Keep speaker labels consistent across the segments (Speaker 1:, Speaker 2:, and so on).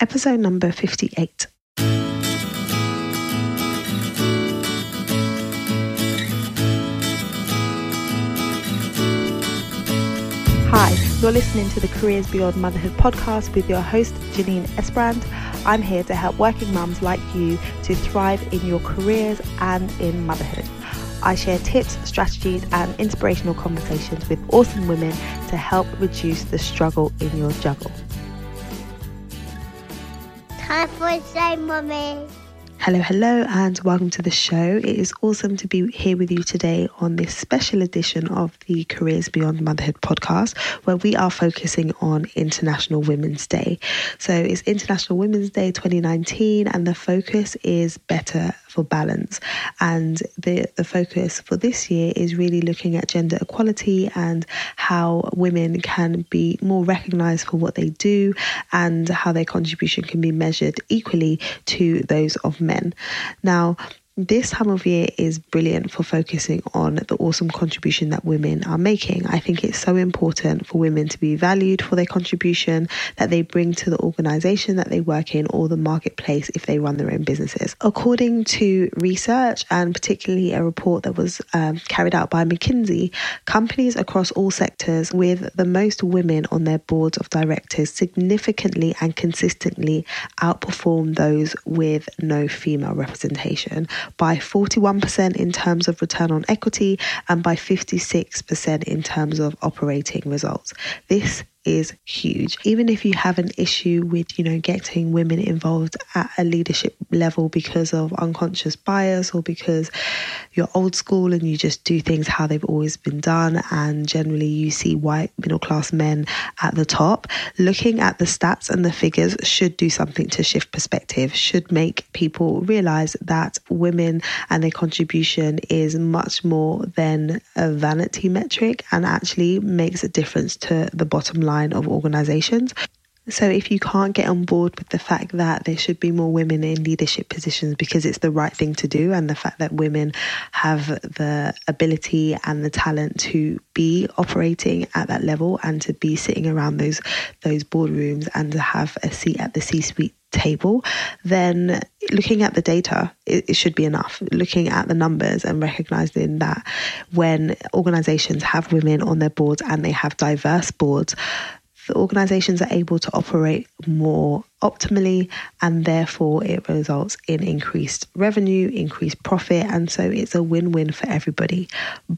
Speaker 1: episode number 58. Hi, you're listening to the Careers Beyond Motherhood podcast with your host, Janine Esbrand. I'm here to help working mums like you to thrive in your careers and in motherhood. I share tips, strategies, and inspirational conversations with awesome women to help reduce the struggle in your juggle.
Speaker 2: For say, mommy.
Speaker 1: Hello, hello, and welcome to the show. It is awesome to be here with you today on this special edition of the Careers Beyond Motherhood podcast, where we are focusing on International Women's Day. So it's International Women's Day 2019, and the focus is better for balance. And the, the focus for this year is really looking at gender equality and how women can be more recognized for what they do and how their contribution can be measured equally to those of men. Now, this time of year is brilliant for focusing on the awesome contribution that women are making. I think it's so important for women to be valued for their contribution that they bring to the organization that they work in or the marketplace if they run their own businesses. According to research and particularly a report that was um, carried out by McKinsey, companies across all sectors with the most women on their boards of directors significantly and consistently outperform those with no female representation by 41% in terms of return on equity and by 56% in terms of operating results. This is huge. Even if you have an issue with, you know, getting women involved at a leadership level because of unconscious bias or because you're old school and you just do things how they've always been done and generally you see white middle class men at the top, looking at the stats and the figures should do something to shift perspective, should make people realize that women and their contribution is much more than a vanity metric and actually makes a difference to the bottom line line of organizations. So, if you can't get on board with the fact that there should be more women in leadership positions because it's the right thing to do, and the fact that women have the ability and the talent to be operating at that level and to be sitting around those those boardrooms and to have a seat at the C-suite table, then looking at the data, it, it, should be enough. Looking at the numbers and recognizing that when organizations have women on their boards and they have diverse boards, the organizations are able to operate more optimally and therefore it results in increased revenue, increased profit, and so it's a win win for everybody.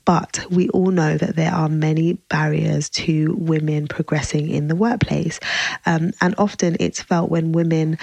Speaker 1: But we all know that there are many barriers to women progressing in the workplace, um, and often it's felt when women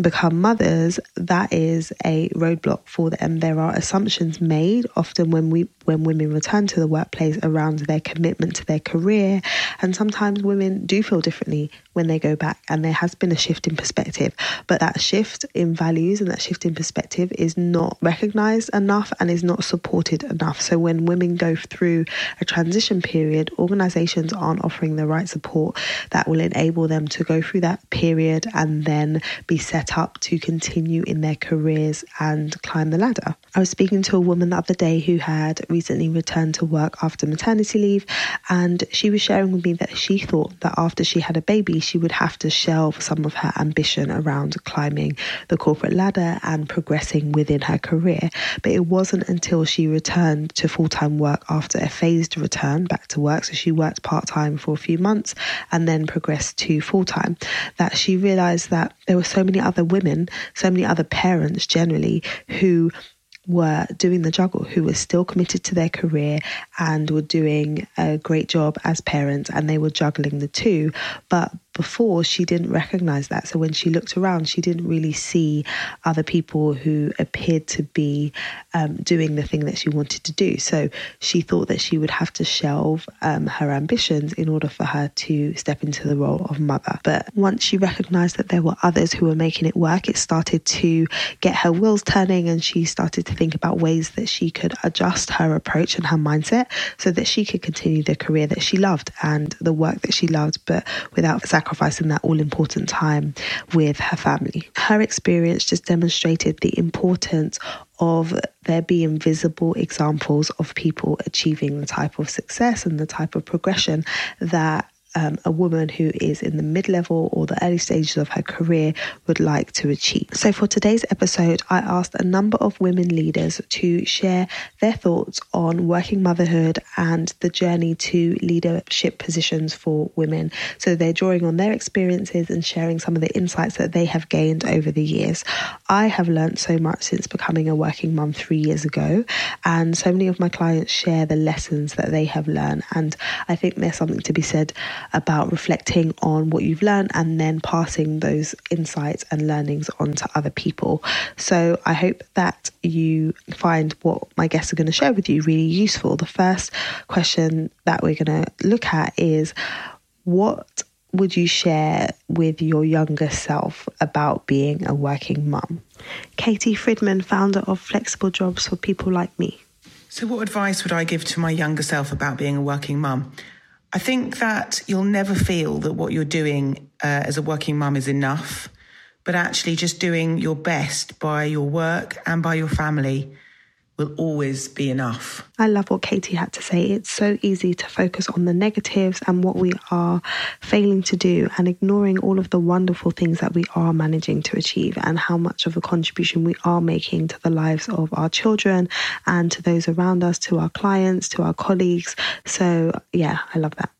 Speaker 1: become mothers, that is a roadblock for them. There are assumptions made often when we when women return to the workplace around their commitment to their career, and sometimes women do feel differently when they go back, and there has been a shift in perspective. But that shift in values and that shift in perspective is not recognized enough and is not supported enough. So when women go through a transition period, organizations aren't offering the right support that will enable them to go through that period and then be set up to continue in their careers and climb the ladder. I was speaking to a woman the other day who had recently returned to work after maternity leave, and she was sharing with me that she thought that after she had a baby, she would have to shelve some of her ambition around climbing the corporate ladder and progressing within her career. But it wasn't until she returned to full time work after a phased return back to work, so she worked part time for a few months and then progressed to full time, that she realized that there were so many other women, so many other parents generally who were doing the juggle, who were still committed to their career and were doing a great job as parents and they were juggling the two. But before she didn't recognize that. So when she looked around, she didn't really see other people who appeared to be um, doing the thing that she wanted to do. So she thought that she would have to shelve um, her ambitions in order for her to step into the role of mother. But once she recognized that there were others who were making it work, it started to get her wheels turning and she started to think about ways that she could adjust her approach and her mindset so that she could continue the career that she loved and the work that she loved, but without sacrificing that all important time with her family. Her experience just demonstrated the importance of there being visible examples of people achieving the type of success and the type of progression that um, a woman who is in the mid level or the early stages of her career would like to achieve. So, for today's episode, I asked a number of women leaders to share their thoughts on working motherhood and the journey to leadership positions for women. So, they're drawing on their experiences and sharing some of the insights that they have gained over the years. I have learned so much since becoming a working mum three years ago, and so many of my clients share the lessons that they have learned. And I think there's something to be said about reflecting on what you've learned and then passing those insights and learnings on to other people. So I hope that you find what my guests are going to share with you really useful. The first question that we're going to look at is what would you share with your younger self about being a working mum? Katy Fridman, founder of Flexible Jobs for People Like Me.
Speaker 3: So, what advice would I give to my younger self about being a working mum? I think that you'll never feel that what you're doing uh, as a working mum is enough, but actually just doing your best by your work and by your family will always be enough.
Speaker 1: I love what Katy had to say. It's so easy to focus on the negatives and what we are failing to do and ignoring all of the wonderful things that we are managing to achieve and how much of a contribution we are making to the lives of our children and to those around us, to our clients, to our colleagues. So, yeah, I love that.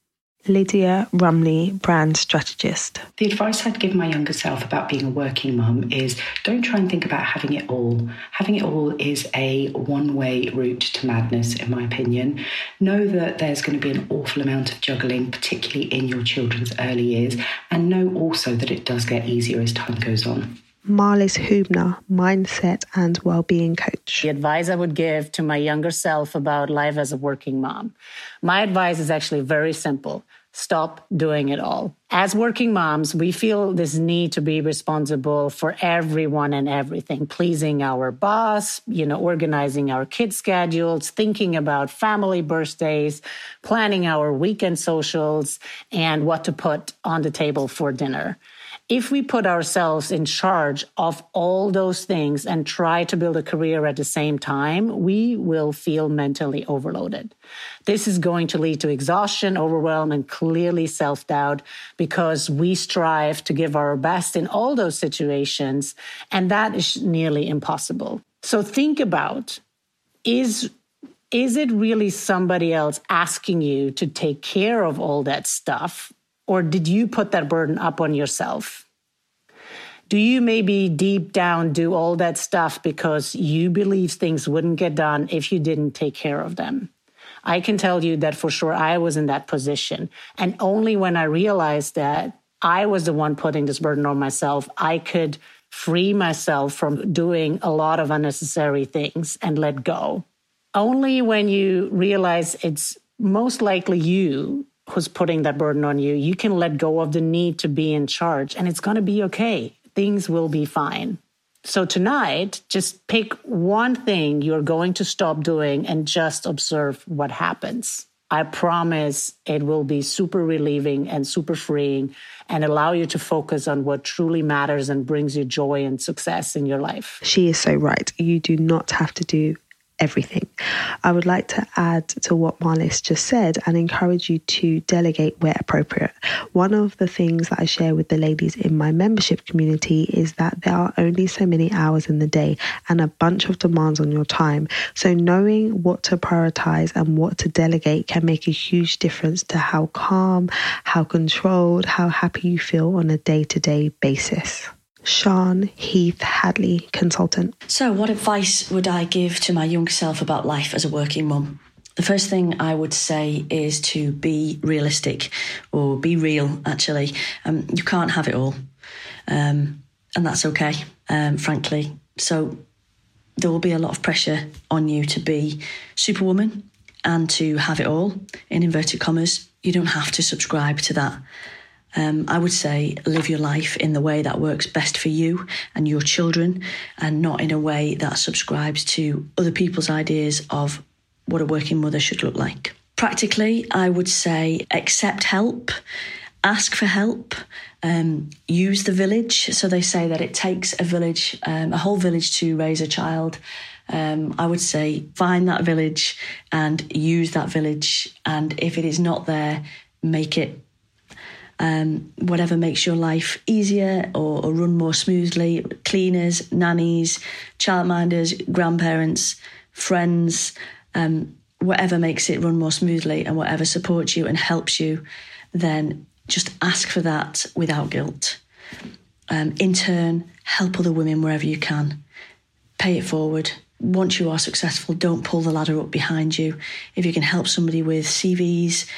Speaker 1: Lydia Rumley, brand strategist.
Speaker 4: The advice I'd give my younger self about being a working mum is don't try and think about having it all. Having it all is a one way route to madness, in my opinion. Know that there's going to be an awful amount of juggling, particularly in your children's early years, and know also that it does get easier as time goes on.
Speaker 1: Marlis Huebner, mindset and well-being coach.
Speaker 5: The advice I would give to my younger self about life as a working mom. My advice is actually very simple. Stop doing it all. As working moms, we feel this need to be responsible for everyone and everything, pleasing our boss, you know, organizing our kids' schedules, thinking about family birthdays, planning our weekend socials, and what to put on the table for dinner if we put ourselves in charge of all those things and try to build a career at the same time, we will feel mentally overloaded. This is going to lead to exhaustion, overwhelm, and clearly self doubt because we strive to give our best in all those situations, and that is nearly impossible. So think about is is it really somebody else asking you to take care of all that stuff or did you put that burden up on yourself? Do you maybe deep down do all that stuff because you believe things wouldn't get done if you didn't take care of them? I can tell you that for sure I was in that position. And only when I realized that I was the one putting this burden on myself, I could free myself from doing a lot of unnecessary things and let go. Only when you realize it's most likely you who's putting that burden on you, you can let go of the need to be in charge and it's going to be okay. Things will be fine. So tonight, just pick one thing you're going to stop doing and just observe what happens. I promise it will be super relieving and super freeing and allow you to focus on what truly matters and brings you joy and success in your life.
Speaker 1: She is so right. You do not have to do everything. I would like to add to what Marlis just said and encourage you to delegate where appropriate. One of the things that I share with the ladies in my membership community is that there are only so many hours in the day and a bunch of demands on your time. So knowing what to prioritize and what to delegate can make a huge difference to how calm, how controlled, how happy you feel on a day to day basis. Sian Heath Hadley, consultant.
Speaker 6: So, what advice would I give to my younger self about life as a working mum? The first thing I would say is to be realistic or be real, actually. Um, you can't have it all. Um, and that's okay, um, frankly. So, there will be a lot of pressure on you to be superwoman and to have it all, in inverted commas. You don't have to subscribe to that. Um, I would say live your life in the way that works best for you and your children, and not in a way that subscribes to other people's ideas of what a working mother should look like. Practically, I would say accept help, ask for help, um, use the village. So they say that it takes a village, um, a whole village to raise a child. Um, I would say find that village and use that village. And if it is not there, make it um, whatever makes your life easier or, or run more smoothly cleaners, nannies, childminders, grandparents, friends, um, whatever makes it run more smoothly and whatever supports you and helps you, then just ask for that without guilt. Um, in turn, help other women wherever you can. Pay it forward. Once you are successful, don't pull the ladder up behind you. If you can help somebody with CVs,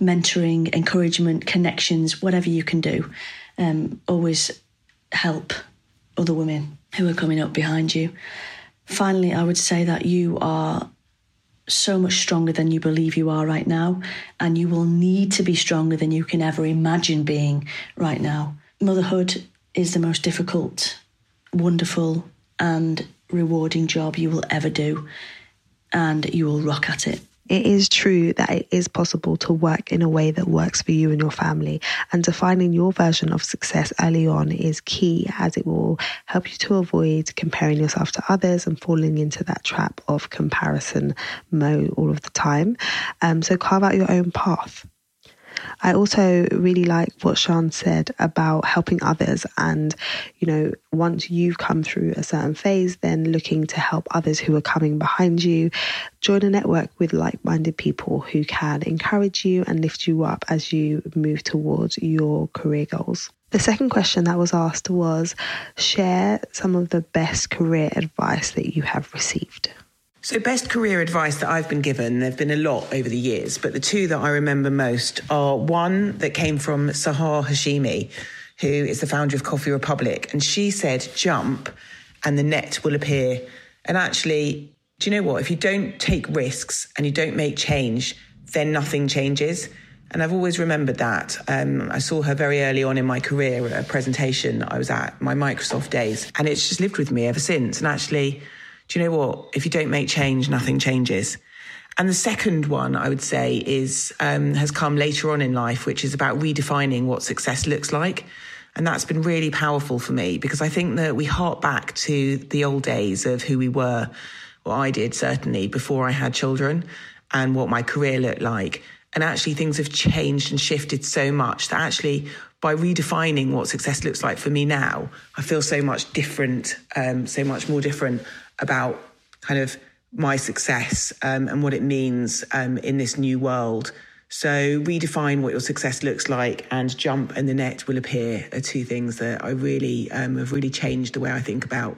Speaker 6: mentoring, encouragement, connections, whatever you can do, um, always help other women who are coming up behind you. Finally, I would say that you are so much stronger than you believe you are right now, and you will need to be stronger than you can ever imagine being right now. Motherhood is the most difficult, wonderful, and rewarding job you will ever do, and you will rock at it
Speaker 1: it is true that it is possible to work in a way that works for you and your family. And defining your version of success early on is key as it will help you to avoid comparing yourself to others and falling into that trap of comparison mode all of the time. Um, so carve out your own path. I also really like what Sian said about helping others. And, you know, once you've come through a certain phase, then looking to help others who are coming behind you. Join a network with like minded people who can encourage you and lift you up as you move towards your career goals. The second question that was asked was share some of the best career advice that you have received.
Speaker 3: So, best career advice that I've been given, there have been a lot over the years, but the two that I remember most are one that came from Sahar Hashemi, who is the founder of Coffee Republic. And she said, jump and the net will appear. And actually, do you know what? If you don't take risks and you don't make change, then nothing changes. And I've always remembered that. Um, I saw her very early on in my career at a presentation I was at, my Microsoft days, and it's just lived with me ever since. And actually, do you know what? If you don't make change, nothing changes. And the second one I would say is um, has come later on in life, which is about redefining what success looks like. And that's been really powerful for me because I think that we hark back to the old days of who we were, or I did certainly before I had children, and what my career looked like. And actually, things have changed and shifted so much that actually, by redefining what success looks like for me now, I feel so much different, um, so much more different about kind of my success um, and what it means um, in this new world. So, redefine what your success looks like and jump and the net will appear are two things that I really um, have really changed the way I think about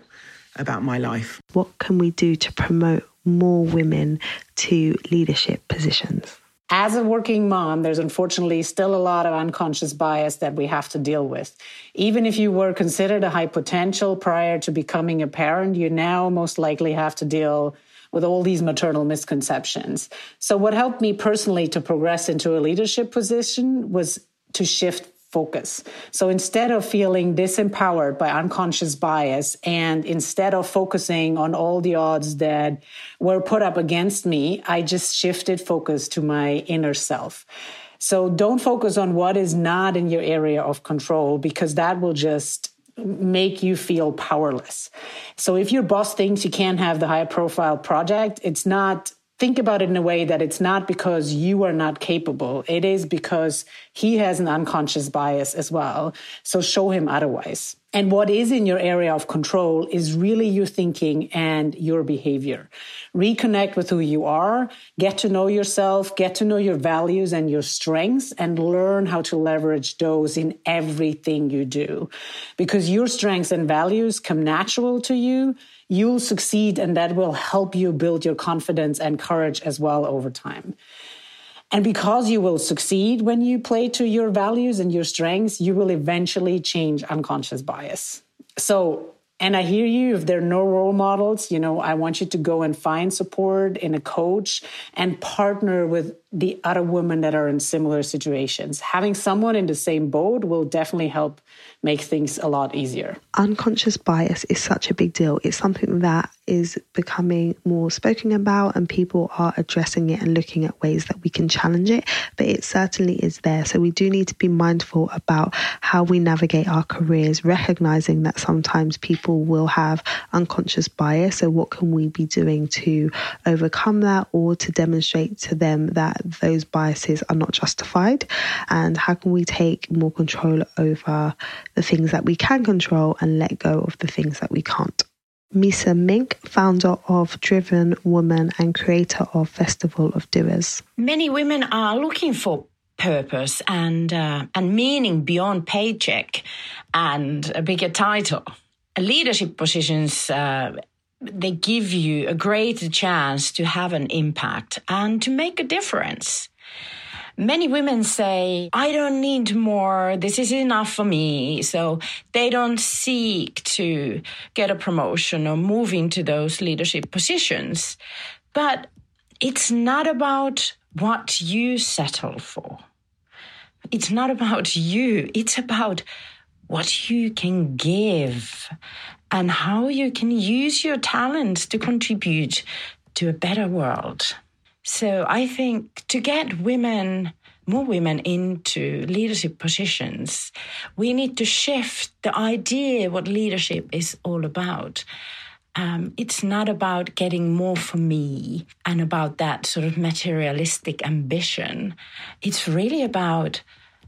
Speaker 3: about my life.
Speaker 1: What can we do to promote more women to leadership positions?
Speaker 5: As a working mom, there's unfortunately still a lot of unconscious bias that we have to deal with. Even if you were considered a high potential prior to becoming a parent, you now most likely have to deal with all these maternal misconceptions. So, what helped me personally to progress into a leadership position was to shift focus. So instead of feeling disempowered by unconscious bias and instead of focusing on all the odds that were put up against me, I just shifted focus to my inner self. So don't focus on what is not in your area of control because that will just make you feel powerless. So if your boss thinks you can't have the high profile project, it's not think about it in a way that it's not because you are not capable. It is because he has an unconscious bias as well. So show him otherwise. And what is in your area of control is really your thinking and your behavior. Reconnect with who you are, get to know yourself, get to know your values and your strengths, and learn how to leverage those in everything you do. Because your strengths and values come natural to you you'll succeed and that will help you build your confidence and courage as well over time. And because you will succeed when you play to your values and your strengths, you will eventually change unconscious bias. So, and I hear you, if there are no role models, you know, I want you to go and find support in a coach and partner with the other women that are in similar situations. Having someone in the same boat will definitely help make things a lot easier.
Speaker 1: Unconscious bias is such a big deal. It's something that is becoming more spoken about, and people are addressing it and looking at ways that we can challenge it. But it certainly is there. So we do need to be mindful about how we navigate our careers, recognizing that sometimes people will have unconscious bias. So, what can we be doing to overcome that or to demonstrate to them that those biases are not justified? And how can we take more control over the things that we can control and let go of the things that we can't? Miisa Mink, founder of Driven Woman and creator of Festival of Doers.
Speaker 7: Many women are looking for purpose and uh, and meaning beyond paycheck and a bigger title. Leadership positions uh, they give you a greater chance to have an impact and to make a difference. Many women say, I don't need more. This is enough for me. So they don't seek to get a promotion or move into those leadership positions. But it's not about what you settle for. It's not about you. It's about what you can give and how you can use your talents to contribute to a better world. So I think to get women, more women into leadership positions, we need to shift the idea what leadership is all about. Um, it's not about getting more for me and about that sort of materialistic ambition. It's really about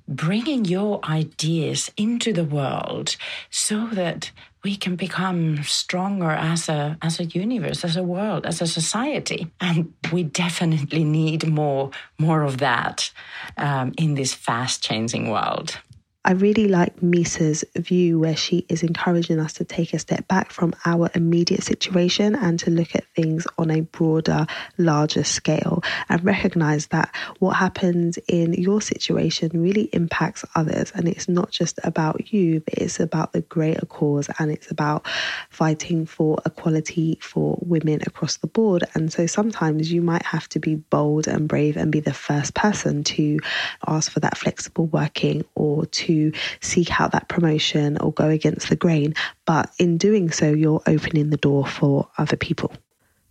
Speaker 7: bringing your ideas into the world so that we can become stronger as a as a universe, as a world, as a society, and we definitely need more more of that um, in this fast changing world.
Speaker 1: I really like Miisa's view where she is encouraging us to take a step back from our immediate situation and to look at things on a broader, larger scale and recognize that what happens in your situation really impacts others. And it's not just about you, but it's about the greater cause and it's about fighting for equality for women across the board. And so sometimes you might have to be bold and brave and be the first person to ask for that flexible working or to to seek out that promotion or go against the grain. But in doing so, you're opening the door for other people.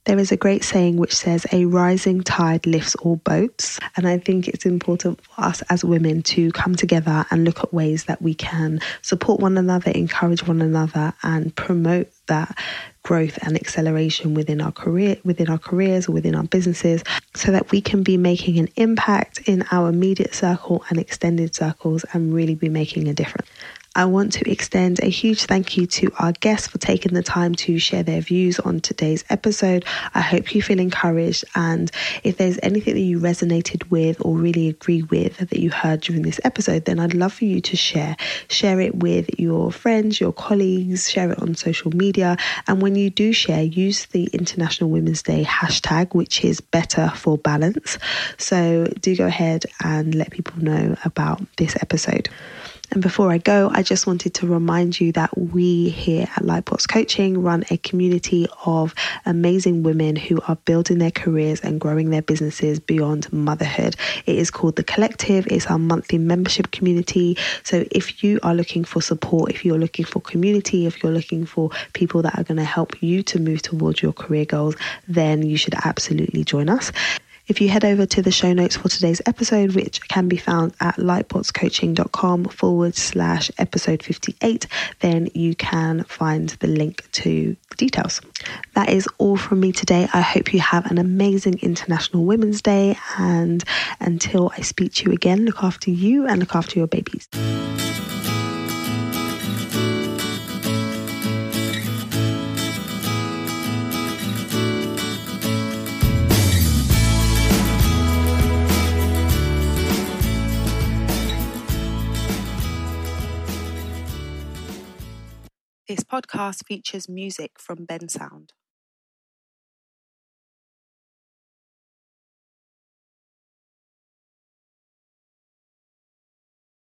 Speaker 1: There is a great saying which says, A rising tide lifts all boats. And I think it's important for us as women to come together and look at ways that we can support one another, encourage one another, and promote that growth and acceleration within our career within our careers or within our businesses so that we can be making an impact in our immediate circle and extended circles and really be making a difference. I want to extend a huge thank you to our guests for taking the time to share their views on today's episode. I hope you feel encouraged, and if there's anything that you resonated with or really agree with that you heard during this episode, then I'd love for you to share. Share it with your friends, your colleagues, share it on social media. And when you do share, use the International Women's Day hashtag, which is better for balance. So do go ahead and let people know about this episode. And before I go, I just wanted to remind you that we here at Lightbox Coaching run a community of amazing women who are building their careers and growing their businesses beyond motherhood. It is called The Collective, it's our monthly membership community. So if you are looking for support, if you're looking for community, if you're looking for people that are going to help you to move towards your career goals, then you should absolutely join us. If you head over to the show notes for today's episode, which can be found at lightboxcoaching.com forward slash episode 58, then you can find the link to the details. That is all from me today. I hope you have an amazing International Women's Day. And until I speak to you again, look after you and look after your babies. This podcast features music from Bensound.